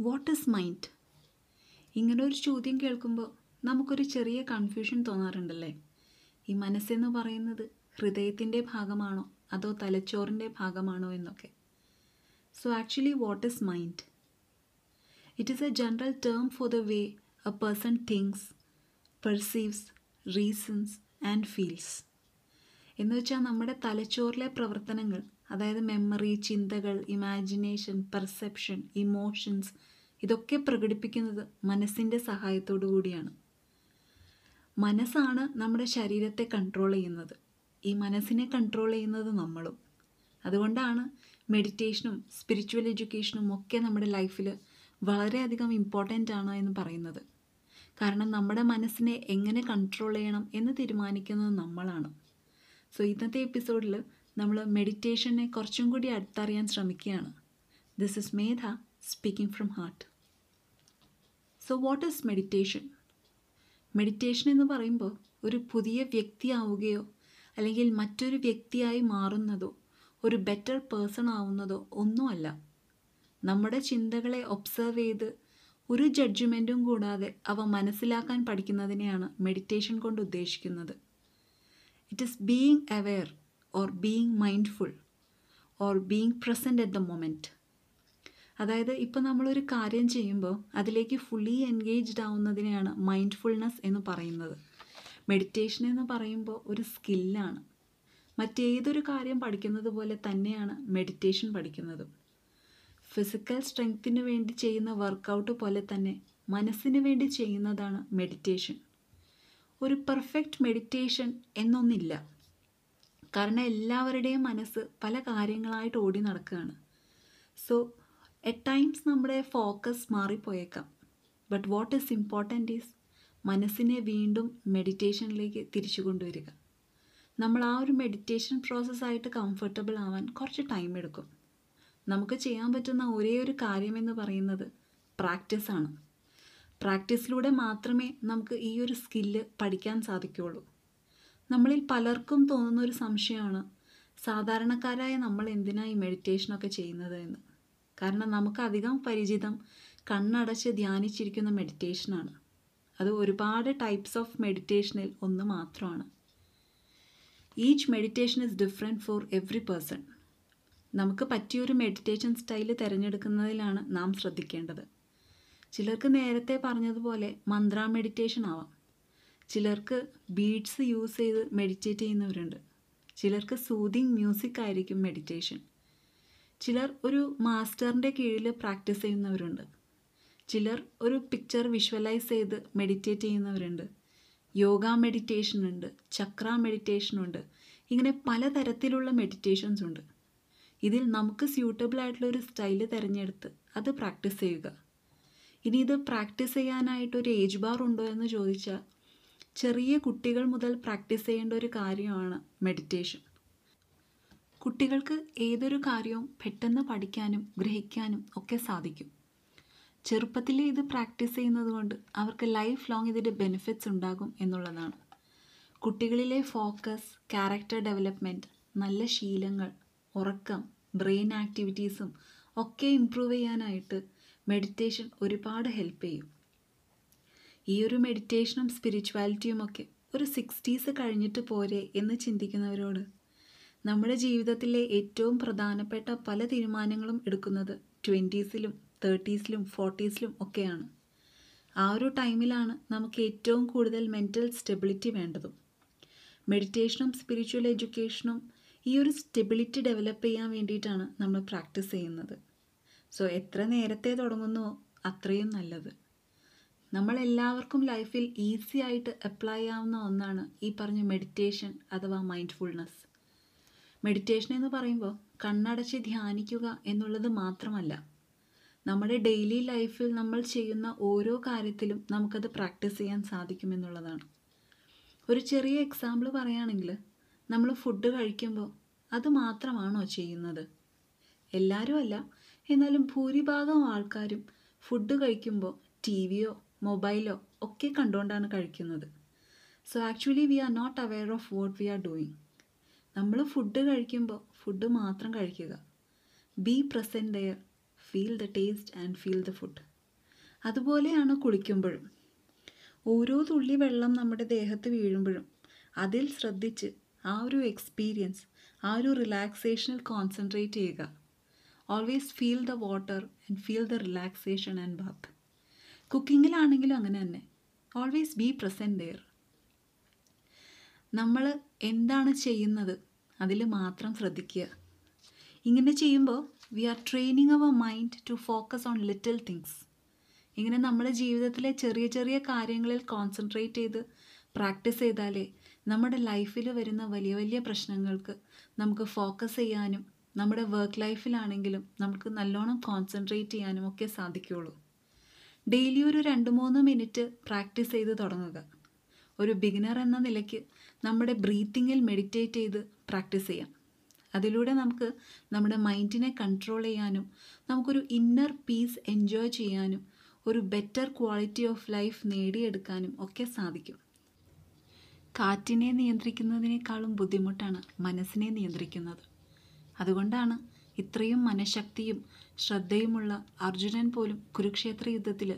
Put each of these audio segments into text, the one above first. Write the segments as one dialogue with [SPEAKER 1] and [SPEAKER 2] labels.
[SPEAKER 1] What is mind ഇങ്ങനെ ഒരു ചോദ്യം കേൾക്കുമ്പോൾ നമുക്കൊരു ചെറിയ കൺഫ്യൂഷൻ തോന്നാറുണ്ടല്ലേ? ഈ മനസ്സെന്ന് പറയുന്നത് ഹൃദയത്തിന്റെ ഭാഗമാണോ? അതോ തലച്ചോറിന്റെ ഭാഗമാണോ എന്നൊക്കെ. So actually what is mind it is a general term for the way a person thinks perceives reasons and feels എന്ന് വെച്ചാൽ നമ്മുടെ തലച്ചോറിലെ പ്രവർത്തനങ്ങൾ അതായത് മെമ്മറി ചിന്തകൾ ഇമാജിനേഷൻ പെർസെപ്ഷൻ ഇമോഷൻസ് ഇതൊക്കെ പ്രകടിപ്പിക്കുന്നത് മനസ്സിന്റെ സഹായത്തോടു കൂടിയാണ്. മനസ്സാണ് നമ്മുടെ ശരീരത്തെ കൺട്രോൾ ചെയ്യുന്നത്. ഈ മനസ്സിനെ കൺട്രോൾ ചെയ്യുന്നത് നമ്മളും. അതുകൊണ്ടാണ് മെഡിറ്റേഷനും സ്പിരിച്വൽ എഡ്യൂക്കേഷനും ഒക്കെ നമ്മുടെ ലൈഫിൽ വളരെയധികം ഇമ്പോർട്ടന്റ് ആണ് എന്ന് പറയുന്നത്. കാരണം നമ്മുടെ മനസ്സിനെ എങ്ങനെ കൺട്രോൾ ചെയ്യണം എന്ന് തീരുമാനിക്കുന്നത് നമ്മളാണ്. സോ ഇന്നത്തെ എപ്പിസോഡിൽ നമ്മൾ മെഡിറ്റേഷനെ കുറച്ചും കൂടി അടുത്തറിയാൻ ശ്രമിക്കുകയാണ്. This is Medha speaking from heart so what is meditation meditation എന്ന് പറയുമ്പോൾ ഒരു പുതിയ വ്യക്തിയാവുകയോ അല്ലെങ്കിൽ മറ്റൊരു വ്യക്തിയായി മാറുന്നതോ ഒരു ബെറ്റർ പേഴ്സൺ ആവുന്നതോ ഒന്നുമല്ല നമ്മുടെ ചിന്തകളെ ഒബ്സർവ് ചെയ്ത് ഒരു ജഡ്ജ്മെന്റും കൂടാതെ അവ മനസ്സിലാക്കാൻ പഠിക്കുന്നതിനെയാണ് മെഡിറ്റേഷൻ കൊണ്ട് ഉദ്ദേശിക്കുന്നത്. It is being aware or being mindful or being present at the moment അതായത് ഇപ്പോൾ നമ്മളൊരു കാര്യം ചെയ്യുമ്പോൾ അതിലേക്ക് ഫുള്ളി എൻഗേജ്ഡ് ആവുന്നതിനെയാണ് മൈൻഡ്ഫുൾനെസ് എന്ന് പറയുന്നത്. മെഡിറ്റേഷൻ എന്ന് പറയുമ്പോൾ ഒരു സ്കില്ലാണ് മറ്റേതൊരു കാര്യം പഠിക്കുന്നത് പോലെ തന്നെയാണ് മെഡിറ്റേഷൻ പഠിക്കുന്നതും. ഫിസിക്കൽ സ്ട്രെങ്ത്തിന് വേണ്ടി ചെയ്യുന്ന വർക്കൗട്ട് പോലെ തന്നെ മനസ്സിന് വേണ്ടി ചെയ്യുന്നതാണ് മെഡിറ്റേഷൻ ഒരു പെർഫെക്റ്റ് മെഡിറ്റേഷൻ എന്നൊന്നില്ല. കാരണം എല്ലാവരുടെയും മനസ്സ് പല കാര്യങ്ങളായിട്ട് ഓടി നടക്കുകയാണ്. സോ എറ്റ് ടൈംസ് നമ്മുടെ focus മാറിപ്പോയേക്കാം. But what is important is മനസ്സിനെ വീണ്ടും മെഡിറ്റേഷനിലേക്ക് തിരിച്ചു കൊണ്ടുവരിക. നമ്മൾ ആ ഒരു മെഡിറ്റേഷൻ പ്രോസസ്സായിട്ട് കംഫർട്ടബിൾ ആവാൻ കുറച്ച് ടൈം എടുക്കും. നമുക്ക് ചെയ്യാൻ പറ്റുന്ന ഒരേ ഒരു കാര്യമെന്ന് പറയുന്നത് പ്രാക്ടീസാണ് പ്രാക്ടീസിലൂടെ മാത്രമേ നമുക്ക് ഈ ഒരു സ്കില്ല് പഠിക്കാൻ സാധിക്കുകയുള്ളൂ. നമ്മളിൽ പലർക്കും തോന്നുന്ന ഒരു സംശയമാണ് സാധാരണക്കാരായ നമ്മൾ എന്തിനാണ് ഈ മെഡിറ്റേഷനൊക്കെ ചെയ്യുന്നത് എന്ന് കാരണം നമുക്കധികം പരിചിതം കണ്ണടച്ച് ധ്യാനിച്ചിരിക്കുന്ന മെഡിറ്റേഷനാണ്. അത് ഒരുപാട് ടൈപ്സ് ഓഫ് മെഡിറ്റേഷനിൽ ഒന്ന് മാത്രമാണ്. Each meditation is different for every person. നമുക്ക് പറ്റിയൊരു മെഡിറ്റേഷൻ സ്റ്റൈൽ തിരഞ്ഞെടുക്കുന്നതിലാണ് നാം ശ്രദ്ധിക്കേണ്ടത്. ചിലർക്ക് നേരത്തെ പറഞ്ഞതുപോലെ മന്ത്ര മെഡിറ്റേഷൻ ആവാം. ചിലർക്ക് ബീഡ്സ് യൂസ് ചെയ്ത് മെഡിറ്റേറ്റ് ചെയ്യുന്നവരുണ്ട്. ചിലർക്ക് സൂതിങ് മ്യൂസിക് ആയിരിക്കും മെഡിറ്റേഷൻ ചിലർ ഒരു മാസ്റ്ററിന്റെ കീഴിൽ പ്രാക്ടീസ് ചെയ്യുന്നവരുണ്ട്. ചിലർ ഒരു പിക്ചർ വിഷ്വലൈസ് ചെയ്ത് മെഡിറ്റേറ്റ് ചെയ്യുന്നവരുണ്ട്. യോഗ മെഡിറ്റേഷൻ ഉണ്ട് ചക്ര മെഡിറ്റേഷൻ ഉണ്ട്. ഇങ്ങനെ പലതരത്തിലുള്ള മെഡിറ്റേഷൻസ് ഉണ്ട്. ഇതിൽ നമുക്ക് സ്യൂട്ടബിൾ ആയിട്ടുള്ള ഒരു സ്റ്റൈൽ തിരഞ്ഞെടുത്ത് അത് പ്രാക്ടീസ് ചെയ്യുക. ഇനി ഇത് പ്രാക്ടീസ് ചെയ്യാനായിട്ട് ഒരു ഏജ് ബാർ ഉണ്ടോ എന്ന് ചോദിച്ചാൽ ചെറിയ കുട്ടികൾ മുതൽ പ്രാക്ടീസ് ചെയ്യേണ്ട ഒരു കാര്യമാണ് മെഡിറ്റേഷൻ കുട്ടികൾക്ക് ഏതൊരു കാര്യവും പെട്ടെന്ന് പഠിക്കാനും ഗ്രഹിക്കാനും ഒക്കെ സാധിക്കും. ചെറുപ്പത്തിലേ ഇത് പ്രാക്ടീസ് ചെയ്യുന്നത് കൊണ്ട് അവർക്ക് ലൈഫ് ലോങ് ഇതിന്റെ ബെനിഫിറ്റ്സ് ഉണ്ടാകും എന്നുള്ളതാണ്. കുട്ടികളിലെ ഫോക്കസ് ക്യാരക്ടർ ഡെവലപ്മെന്റ് നല്ല ശീലങ്ങൾ ഉറക്കം ബ്രെയിൻ ആക്ടിവിറ്റീസും ഒക്കെ ഇമ്പ്രൂവ് ചെയ്യാനായിട്ട് മെഡിറ്റേഷൻ ഒരുപാട് ഹെൽപ്പ് ചെയ്യും. ഈ ഒരു മെഡിറ്റേഷനും സ്പിരിച്വാലിറ്റിയും ഒക്കെ ഒരു സിക്സ്റ്റീസ് കഴിഞ്ഞിട്ട് പോരെ എന്ന് ചിന്തിക്കുന്നവരോട് നമ്മുടെ ജീവിതത്തിലെ ഏറ്റവും പ്രധാനപ്പെട്ട പല തീരുമാനങ്ങളും എടുക്കുന്നത് ട്വന്റീസിലും തേർട്ടീസിലും ഫോർട്ടീസിലും ഒക്കെയാണ്. ആ ഒരു ടൈമിലാണ് നമുക്ക് ഏറ്റവും കൂടുതൽ മെന്റൽ സ്റ്റെബിലിറ്റി വേണ്ടതും. മെഡിറ്റേഷനും സ്പിരിച്വൽ എഡ്യൂക്കേഷനും ഈ ഒരു സ്റ്റെബിലിറ്റി ഡെവലപ്പ് ചെയ്യാൻ വേണ്ടിയിട്ടാണ് നമ്മൾ പ്രാക്ടീസ് ചെയ്യുന്നത്. സോ എത്ര നേരത്തെ തുടങ്ങുന്നു അത്രയും നല്ലത്. നമ്മളെല്ലാവർക്കും ലൈഫിൽ ഈസി ആയിട്ട് അപ്ലൈ ആവുന്ന ഒന്നാണ് ഈ പറഞ്ഞ മെഡിറ്റേഷൻ അഥവാ മൈൻഡ്ഫുൾനെസ് മെഡിറ്റേഷൻ എന്ന് പറയുമ്പോൾ കണ്ണടച്ച് ധ്യാനിക്കുക എന്നുള്ളത് മാത്രമല്ല നമ്മുടെ ഡെയിലി ലൈഫിൽ നമ്മൾ ചെയ്യുന്ന ഓരോ കാര്യത്തിലും നമുക്കത് പ്രാക്ടീസ് ചെയ്യാൻ സാധിക്കുമെന്നുള്ളതാണ് ഒരു ചെറിയ എക്സാമ്പിൾ പറയുകയാണെങ്കിൽ നമ്മൾ ഫുഡ് കഴിക്കുമ്പോൾ അത് മാത്രമാണോ ചെയ്യുന്നത്? എല്ലാവരും അല്ല എന്നാലും ഭൂരിഭാഗം ആൾക്കാരും ഫുഡ് കഴിക്കുമ്പോൾ ടി വിയോ മൊബൈലോ ഒക്കെ കണ്ടുകൊണ്ടാണ് കഴിക്കുന്നത്. So actually we are not aware of what we are doing നമ്മൾ ഫുഡ് കഴിക്കുമ്പോൾ ഫുഡ് മാത്രം കഴിക്കുക. Be present there feel the taste and feel the food അതുപോലെയാണ് കുളിക്കുമ്പോഴും. ഓരോ തുള്ളി വെള്ളം നമ്മുടെ ദേഹത്ത് വീഴുമ്പോഴും അതിൽ ശ്രദ്ധിച്ച് ആ ഒരു എക്സ്പീരിയൻസ് ആ ഒരു റിലാക്സേഷനിൽ കോൺസെൻട്രേറ്റ് ചെയ്യുക. Always feel the water and feel the relaxation and bath കുക്കിങ്ങിലാണെങ്കിലും അങ്ങനെ തന്നെ. ഓൾവേസ് ബി പ്രസന്റ് ദെയർ നമ്മൾ എന്താണ് ചെയ്യുന്നത്? അതിൽ മാത്രം ശ്രദ്ധിക്കുക. ഇങ്ങനെ ചെയ്യുമ്പോൾ we are training our mind to focus on little things ഇങ്ങനെ നമ്മുടെ ജീവിതത്തിലെ ചെറിയ ചെറിയ കാര്യങ്ങളിൽ കോൺസെൻട്രേറ്റ് ചെയ്ത് പ്രാക്ടീസ് ചെയ്താലേ നമ്മുടെ ലൈഫിൽ വരുന്ന വലിയ വലിയ പ്രശ്നങ്ങൾക്ക് നമുക്ക് ഫോക്കസ് ചെയ്യാനും നമ്മുടെ വർക്ക് ലൈഫിലാണെങ്കിലും നമുക്ക് നല്ലോണം കോൺസെൻട്രേറ്റ് ചെയ്യാനും ഒക്കെ സാധിക്കുകയുള്ളൂ ഡെയിലി ഒരു രണ്ട് മൂന്ന് മിനിറ്റ് പ്രാക്ടീസ് ചെയ്ത് തുടങ്ങുക. ഒരു ബിഗിനർ എന്ന നിലയ്ക്ക് നമ്മുടെ ബ്രീത്തിങ്ങിൽ മെഡിറ്റേറ്റ് ചെയ്ത് പ്രാക്ടീസ് ചെയ്യാം. അതിലൂടെ നമുക്ക് നമ്മുടെ മൈൻഡിനെ കൺട്രോൾ ചെയ്യാനും നമുക്കൊരു ഇന്നർ പീസ് എൻജോയ് ചെയ്യാനും ഒരു ബെറ്റർ ക്വാളിറ്റി ഓഫ് ലൈഫ് നേടിയെടുക്കാനും ഒക്കെ സാധിക്കും. കാറ്റിനെ നിയന്ത്രിക്കുന്നതിനേക്കാളും ബുദ്ധിമുട്ടാണ് മനസ്സിനെ നിയന്ത്രിക്കുന്നത്. അതുകൊണ്ടാണ് ഇത്രയും മനഃശക്തിയും ശ്രദ്ധയുമുള്ള അർജുനൻ പോലും കുരുക്ഷേത്ര യുദ്ധത്തിൽ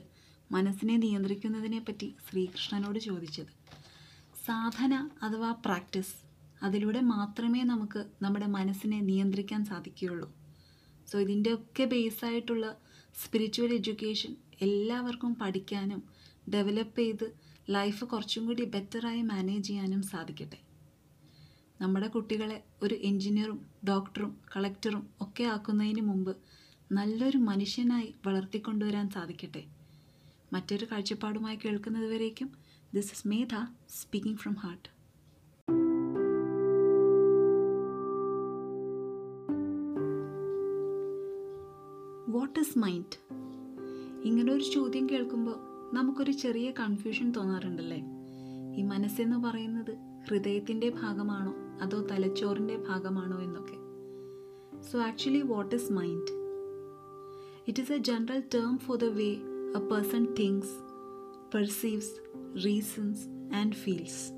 [SPEAKER 1] മനസ്സിനെ നിയന്ത്രിക്കുന്നതിനെപ്പറ്റി ശ്രീകൃഷ്ണനോട് ചോദിച്ചത്. സാധന അഥവാ പ്രാക്ടീസ് അതിലൂടെ മാത്രമേ നമുക്ക് നമ്മുടെ മനസ്സിനെ നിയന്ത്രിക്കാൻ സാധിക്കുകയുള്ളൂ. സോ ഇതിന്റെയൊക്കെ ബേസായിട്ടുള്ള സ്പിരിച്വൽ എഡ്യൂക്കേഷൻ എല്ലാവർക്കും പഠിക്കാനും ഡെവലപ്പ് ചെയ്ത് ലൈഫ് കുറച്ചും കൂടി ബെറ്ററായി മാനേജ് ചെയ്യാനും സാധിക്കട്ടെ. നമ്മുടെ കുട്ടികളെ ഒരു എഞ്ചിനീയറും ഡോക്ടറും കളക്ടറും ഒക്കെ ആക്കുന്നതിന് മുമ്പ് നല്ലൊരു മനുഷ്യനായി വളർത്തിക്കൊണ്ടുവരാൻ സാധിക്കട്ടെ. മറ്റൊരു കാഴ്ചപ്പാടുമായി കേൾക്കുന്നതുവരേക്കും this is Medha speaking from heart what is mind ഇങ്ങനെ ഒരു ചോദ്യം കേൾക്കുമ്പോൾ നമുക്കൊരു ചെറിയ കൺഫ്യൂഷൻ തോന്നാറുണ്ടല്ലേ? ഈ മനസ്സെന്ന് പറയുന്നത് ഹൃദയത്തിന്റെ ഭാഗമാണോ അതോ തലച്ചോറിന്റെ ഭാഗമാണോ എന്നൊക്കെ. So actually what is mind it is a general term for the way a person thinks perceives reasons and feels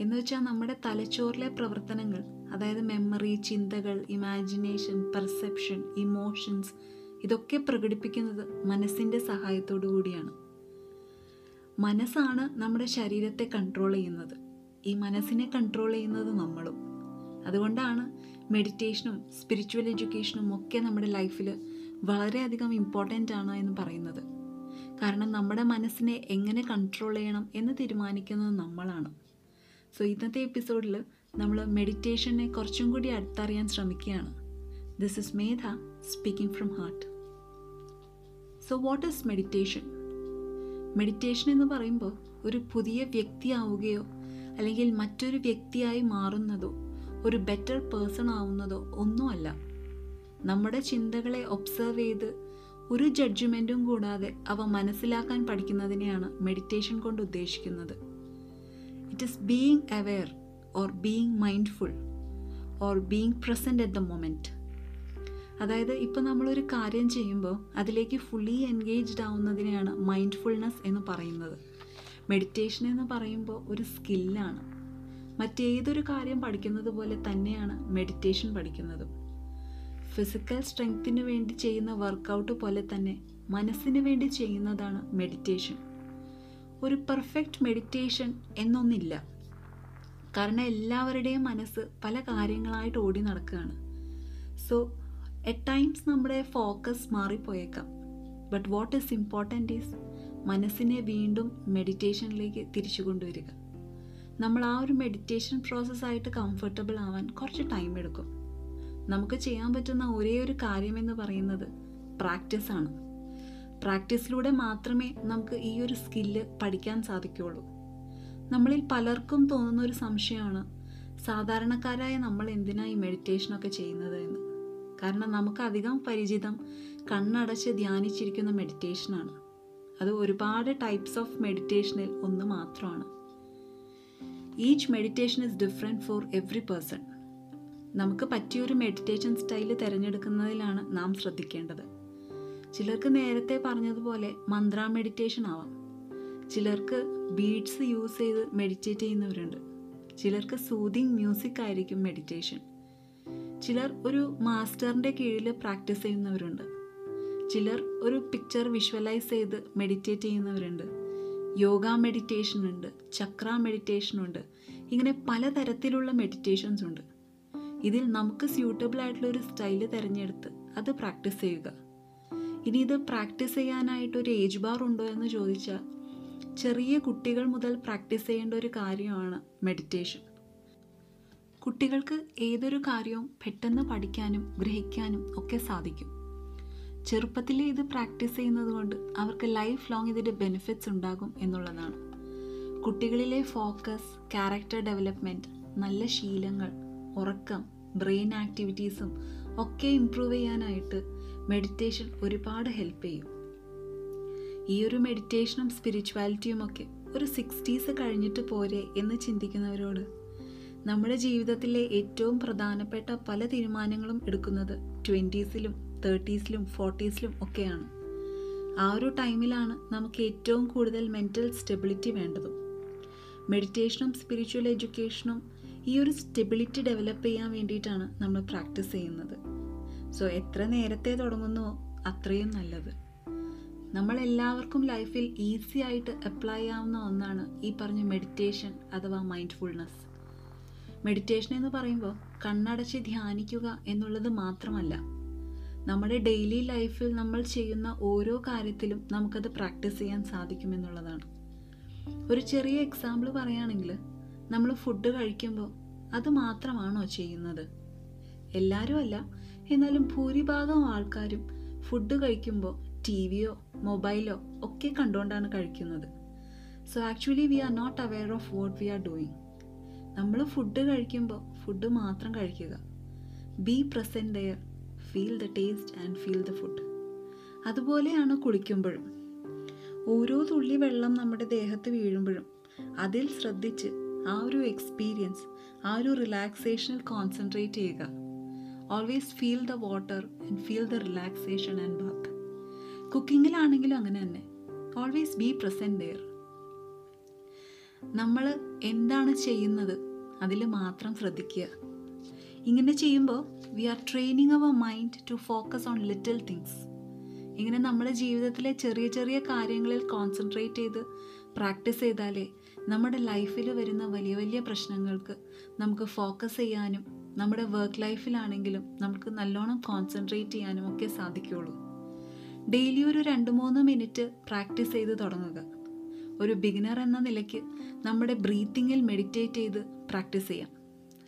[SPEAKER 1] എന്ന് വെച്ചാൽ നമ്മുടെ തലച്ചോറിലെ പ്രവർത്തനങ്ങൾ അതായത് മെമ്മറി ചിന്തകൾ ഇമാജിനേഷൻ പെർസെപ്ഷൻ ഇമോഷൻസ് ഇതൊക്കെ പ്രകടിപ്പിക്കുന്നത് മനസ്സിന്റെ സഹായത്തോടു കൂടിയാണ്. മനസ്സാണ് നമ്മുടെ ശരീരത്തെ കൺട്രോൾ ചെയ്യുന്നത്. ഈ മനസ്സിനെ കൺട്രോൾ ചെയ്യുന്നത് നമ്മളും. അതുകൊണ്ടാണ് മെഡിറ്റേഷനും സ്പിരിച്വൽ എഡ്യൂക്കേഷനും ഒക്കെ നമ്മുടെ ലൈഫിൽ വളരെയധികം ഇമ്പോർട്ടന്റ് ആണ് എന്ന് പറയുന്നത്. കാരണം നമ്മുടെ മനസ്സിനെ എങ്ങനെ കൺട്രോൾ ചെയ്യണം എന്ന് തീരുമാനിക്കുന്നത് നമ്മളാണ്. സോ ഇന്നത്തെ എപ്പിസോഡിൽ നമ്മൾ മെഡിറ്റേഷനെ കുറച്ചും കൂടി അടുത്തറിയാൻ ശ്രമിക്കുകയാണ്. This is Medha speaking from heart so what is meditation meditation എന്ന് പറയുമ്പോൾ ഒരു പുതിയ വ്യക്തിയാവുകയോ അല്ലെങ്കിൽ മറ്റൊരു വ്യക്തിയായി മാറുന്നതോ ഒരു ബെറ്റർ പേഴ്സൺ ആവുന്നതോ ഒന്നുമല്ല നമ്മുടെ ചിന്തകളെ ഒബ്സർവ് ചെയ്ത് ഒരു ജഡ്ജ്മെന്റും കൂടാതെ അവ മനസ്സിലാക്കാൻ പഠിക്കുന്നതിനെയാണ് മെഡിറ്റേഷൻ കൊണ്ട് ഉദ്ദേശിക്കുന്നത്. It is being aware or being mindful or being present at the moment അതായത് ഇപ്പോൾ നമ്മളൊരു കാര്യം ചെയ്യുമ്പോൾ അതിലേക്ക് ഫുള്ളി എൻഗേജ്ഡ് ആവുന്നതിനെയാണ് മൈൻഡ്ഫുൾനെസ് എന്ന് പറയുന്നത്. മെഡിറ്റേഷൻ എന്ന് പറയുമ്പോൾ ഒരു സ്കില്ലാണ് മറ്റേതൊരു കാര്യം പഠിക്കുന്നത് പോലെ തന്നെയാണ് മെഡിറ്റേഷൻ പഠിക്കുന്നതും. ഫിസിക്കൽ സ്ട്രെങ്ത്തിന് വേണ്ടി ചെയ്യുന്ന വർക്കൗട്ട് പോലെ തന്നെ മനസ്സിന് വേണ്ടി ചെയ്യുന്നതാണ് മെഡിറ്റേഷൻ ഒരു പെർഫെക്റ്റ് മെഡിറ്റേഷൻ എന്നൊന്നില്ല. കാരണം എല്ലാവരുടെയും മനസ്സ് പല കാര്യങ്ങളായിട്ട് ഓടി നടക്കുകയാണ്. സോ എറ്റ് ടൈംസ് നമ്മുടെ focus മാറിപ്പോയേക്കാം. But what is important is മനസ്സിനെ വീണ്ടും മെഡിറ്റേഷനിലേക്ക് തിരിച്ചു കൊണ്ടുവരിക നമ്മൾ ആ ഒരു മെഡിറ്റേഷൻ പ്രോസസ്സായിട്ട് കംഫർട്ടബിൾ ആവാൻ കുറച്ച് ടൈം എടുക്കും. നമുക്ക് ചെയ്യാൻ പറ്റുന്ന ഒരേ ഒരു കാര്യമെന്ന് പറയുന്നത് പ്രാക്ടീസാണ് പ്രാക്ടീസിലൂടെ മാത്രമേ നമുക്ക് ഈ ഒരു സ്കില്ല് പഠിക്കാൻ സാധിക്കുകയുള്ളൂ. നമ്മളിൽ പലർക്കും തോന്നുന്ന ഒരു സംശയമാണ് സാധാരണക്കാരായ നമ്മൾ എന്തിനാ ഈ മെഡിറ്റേഷനൊക്കെ ചെയ്യുന്നത് എന്ന്? കാരണം നമുക്കധികം പരിചിതം കണ്ണടച്ച് ധ്യാനിച്ചിരിക്കുന്ന മെഡിറ്റേഷനാണ് അത് ഒരുപാട് ടൈപ്സ് ഓഫ് മെഡിറ്റേഷനിൽ ഒന്ന് മാത്രമാണ്. Each meditation is different for every person നമുക്ക് പറ്റിയൊരു മെഡിറ്റേഷൻ സ്റ്റൈൽ തിരഞ്ഞെടുക്കുന്നതിലാണ് നാം ശ്രദ്ധിക്കേണ്ടത്. ചിലർക്ക് നേരത്തെ പറഞ്ഞതുപോലെ മന്ത്ര മെഡിറ്റേഷൻ ആവാം. ചിലർക്ക് ബീഡ്സ് യൂസ് ചെയ്ത് മെഡിറ്റേറ്റ് ചെയ്യുന്നവരുണ്ട്. ചിലർക്ക് സൂതിങ് മ്യൂസിക് ആയിരിക്കും മെഡിറ്റേഷൻ ചിലർ ഒരു മാസ്റ്ററിന്റെ കീഴിൽ പ്രാക്ടീസ് ചെയ്യുന്നവരുണ്ട്. ചിലർ ഒരു പിക്ചർ വിഷ്വലൈസ് ചെയ്ത് മെഡിറ്റേറ്റ് ചെയ്യുന്നവരുണ്ട്. യോഗ മെഡിറ്റേഷൻ ഉണ്ട് ചക്ര മെഡിറ്റേഷൻ ഉണ്ട്. ഇങ്ങനെ പലതരത്തിലുള്ള മെഡിറ്റേഷൻസ് ഉണ്ട്. ഇതിൽ നമുക്ക് സ്യൂട്ടബിൾ ആയിട്ടുള്ള ഒരു സ്റ്റൈൽ തിരഞ്ഞെടുത്ത് അത് പ്രാക്ടീസ് ചെയ്യുക. ഇനി ഇത് പ്രാക്ടീസ് ചെയ്യാനായിട്ട് ഒരു ഏജ് ബാർ ഉണ്ടോ എന്ന് ചോദിച്ചാൽ ചെറിയ കുട്ടികൾ മുതൽ പ്രാക്ടീസ് ചെയ്യേണ്ട ഒരു കാര്യമാണ് മെഡിറ്റേഷൻ കുട്ടികൾക്ക് ഏതൊരു കാര്യവും പെട്ടെന്ന് പഠിക്കാനും ഗ്രഹിക്കാനും ഒക്കെ സാധിക്കും. ചെറുപ്പത്തിലേ ഇത് പ്രാക്ടീസ് ചെയ്യുന്നത് കൊണ്ട് അവർക്ക് ലൈഫ് ലോങ് ഇതിന്റെ ബെനിഫിറ്റ്സ് ഉണ്ടാകും എന്നുള്ളതാണ്. കുട്ടികളിലെ ഫോക്കസ് ക്യാരക്ടർ ഡെവലപ്മെന്റ് നല്ല ശീലങ്ങൾ ഉറക്കം ബ്രെയിൻ ആക്ടിവിറ്റീസും ഒക്കെ ഇമ്പ്രൂവ് ചെയ്യാനായിട്ട് മെഡിറ്റേഷൻ ഒരുപാട് ഹെൽപ്പ് ചെയ്യും. ഈ ഒരു മെഡിറ്റേഷനും സ്പിരിച്വാലിറ്റിയും ഒക്കെ ഒരു സിക്സ്റ്റീസ് കഴിഞ്ഞിട്ട് പോരെ എന്ന് ചിന്തിക്കുന്നവരോട് നമ്മുടെ ജീവിതത്തിലെ ഏറ്റവും പ്രധാനപ്പെട്ട പല തീരുമാനങ്ങളും എടുക്കുന്നത് ട്വന്റീസിലും തേർട്ടീസിലും ഫോർട്ടീസിലും ഒക്കെയാണ്. ആ ഒരു ടൈമിലാണ് നമുക്ക് ഏറ്റവും കൂടുതൽ മെന്റൽ സ്റ്റെബിലിറ്റി വേണ്ടതും. മെഡിറ്റേഷനും സ്പിരിച്വൽ എഡ്യൂക്കേഷനും ഈ ഒരു സ്റ്റെബിലിറ്റി ഡെവലപ്പ് ചെയ്യാൻ വേണ്ടിയിട്ടാണ് നമ്മൾ പ്രാക്ടീസ് ചെയ്യുന്നത്. സോ എത്ര നേരത്തെ തുടങ്ങുന്നോ അത്രയും നല്ലത്. നമ്മൾ എല്ലാവർക്കും ലൈഫിൽ ഈസി ആയിട്ട് അപ്ലൈ ചെയ്യാവുന്ന ഒന്നാണ് ഈ പറഞ്ഞ മെഡിറ്റേഷൻ അഥവാ മൈൻഡ്ഫുൾനെസ് മെഡിറ്റേഷൻ എന്ന് പറയുമ്പോൾ കണ്ണടച്ച് ധ്യാനിക്കുക എന്നുള്ളത് മാത്രമല്ല നമ്മുടെ ഡെയിലി ലൈഫിൽ നമ്മൾ ചെയ്യുന്ന ഓരോ കാര്യത്തിലും നമുക്കത് പ്രാക്ടീസ് ചെയ്യാൻ സാധിക്കുമെന്നുള്ളതാണ് ഒരു ചെറിയ എക്സാമ്പിൾ പറയുകയാണെങ്കിൽ നമ്മൾ ഫുഡ് കഴിക്കുമ്പോൾ അത് മാത്രമാണോ ചെയ്യുന്നത്? എല്ലാവരും അല്ല. എന്നാലും ഭൂരിഭാഗം ആൾക്കാരും ഫുഡ് കഴിക്കുമ്പോൾ ടി വിയോ മൊബൈലോ ഒക്കെ കണ്ടുകൊണ്ടാണ് കഴിക്കുന്നത്. So actually we are not aware of what we are doing നമ്മൾ ഫുഡ് കഴിക്കുമ്പോൾ ഫുഡ് മാത്രം കഴിക്കുക. Be present there feel the taste and feel the food അതുപോലെയാണ് കുളിക്കുമ്പോഴും ഓരോ തുള്ളി വെള്ളം നമ്മുടെ ദേഹത്ത് വീഴുമ്പോഴും അതിൽ ശ്രദ്ധിച്ച് ആ ഒരു എക്സ്പീരിയൻസ് ആ ഒരു റിലാക്സേഷനിൽ കോൺസെൻട്രേറ്റ് ചെയ്യുക. Always feel the water and feel the relaxation and bath കുക്കിങ്ങിലാണെങ്കിലും അങ്ങനെ തന്നെ. ഓൾവേസ് ബി പ്രസന്റ് ദെയർ നമ്മൾ എന്താണ് ചെയ്യുന്നത്? അതിൽ മാത്രം ശ്രദ്ധിക്കുക. ഇങ്ങനെ ചെയ്യുമ്പോൾ we are training our mind to focus on little things ഇങ്ങനെ നമ്മുടെ ജീവിതത്തിലെ ചെറിയ ചെറിയ കാര്യങ്ങളിൽ കോൺസെൻട്രേറ്റ് ചെയ്ത് പ്രാക്ടീസ് ചെയ്താലേ നമ്മുടെ ലൈഫിൽ വരുന്ന വലിയ വലിയ പ്രശ്നങ്ങൾക്ക് നമുക്ക് ഫോക്കസ് ചെയ്യാനും നമ്മുടെ വർക്ക് ലൈഫിലാണെങ്കിലും നമുക്ക് നല്ലോണം കോൺസെൻട്രേറ്റ് ചെയ്യാനും ഒക്കെ സാധിക്കുകയുള്ളൂ. ഡെയിലി ഒരു രണ്ട് മൂന്ന് മിനിറ്റ് പ്രാക്ടീസ് ചെയ്ത് തുടങ്ങുക. ഒരു ബിഗിനർ എന്ന നിലയ്ക്ക് നമ്മുടെ ബ്രീത്തിങ്ങിൽ മെഡിറ്റേറ്റ് ചെയ്ത് പ്രാക്ടീസ് ചെയ്യാം.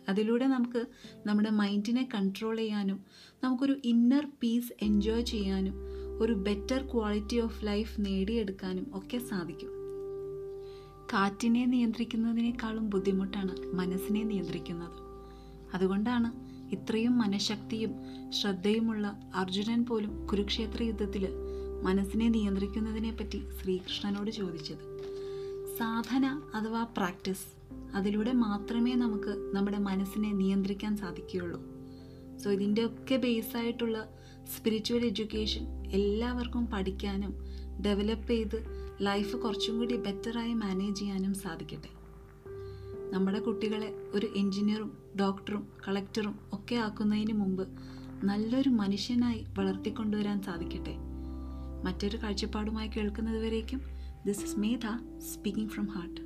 [SPEAKER 1] അതിലൂടെ നമുക്ക് നമ്മുടെ മൈൻഡിനെ കൺട്രോൾ ചെയ്യാനും നമുക്കൊരു ഇന്നർ പീസ് എൻജോയ് ചെയ്യാനും ഒരു ബെറ്റർ ക്വാളിറ്റി ഓഫ് ലൈഫ് നേടിയെടുക്കാനും ഒക്കെ സാധിക്കും. കാറ്റിനെ നിയന്ത്രിക്കുന്നതിനേക്കാളും ബുദ്ധിമുട്ടാണ് മനസ്സിനെ നിയന്ത്രിക്കുന്നത്. അതുകൊണ്ടാണ് ഇത്രയും മനഃശക്തിയും ശ്രദ്ധയുമുള്ള അർജുനൻ പോലും കുരുക്ഷേത്ര യുദ്ധത്തിൽ മനസ്സിനെ നിയന്ത്രിക്കുന്നതിനെപ്പറ്റി ശ്രീകൃഷ്ണനോട് ചോദിച്ചത്. സാധന അഥവാ പ്രാക്ടീസ്. അതിലൂടെ മാത്രമേ നമുക്ക് നമ്മുടെ മനസ്സിനെ നിയന്ത്രിക്കാൻ സാധിക്കുകയുള്ളൂ. സോ ഇതിന്റെയൊക്കെ ബേസായിട്ടുള്ള സ്പിരിച്വൽ എഡ്യൂക്കേഷൻ എല്ലാവർക്കും പഠിക്കാനും ഡെവലപ്പ് ചെയ്ത് ലൈഫ് കുറച്ചും കൂടി ബെറ്ററായി മാനേജ് ചെയ്യാനും സാധിക്കട്ടെ. നമ്മുടെ കുട്ടികളെ ഒരു എൻജിനീയറും ഡോക്ടറും കളക്ടറും ഒക്കെ ആക്കുന്നതിന് മുമ്പ് നല്ലൊരു മനുഷ്യനായി വളർത്തിക്കൊണ്ടുവരാൻ സാധിക്കട്ടെ. മറ്റൊരു കാഴ്ചപ്പാടുമായി കേൾക്കുന്നതുവരേക്കും this is Medha speaking from heart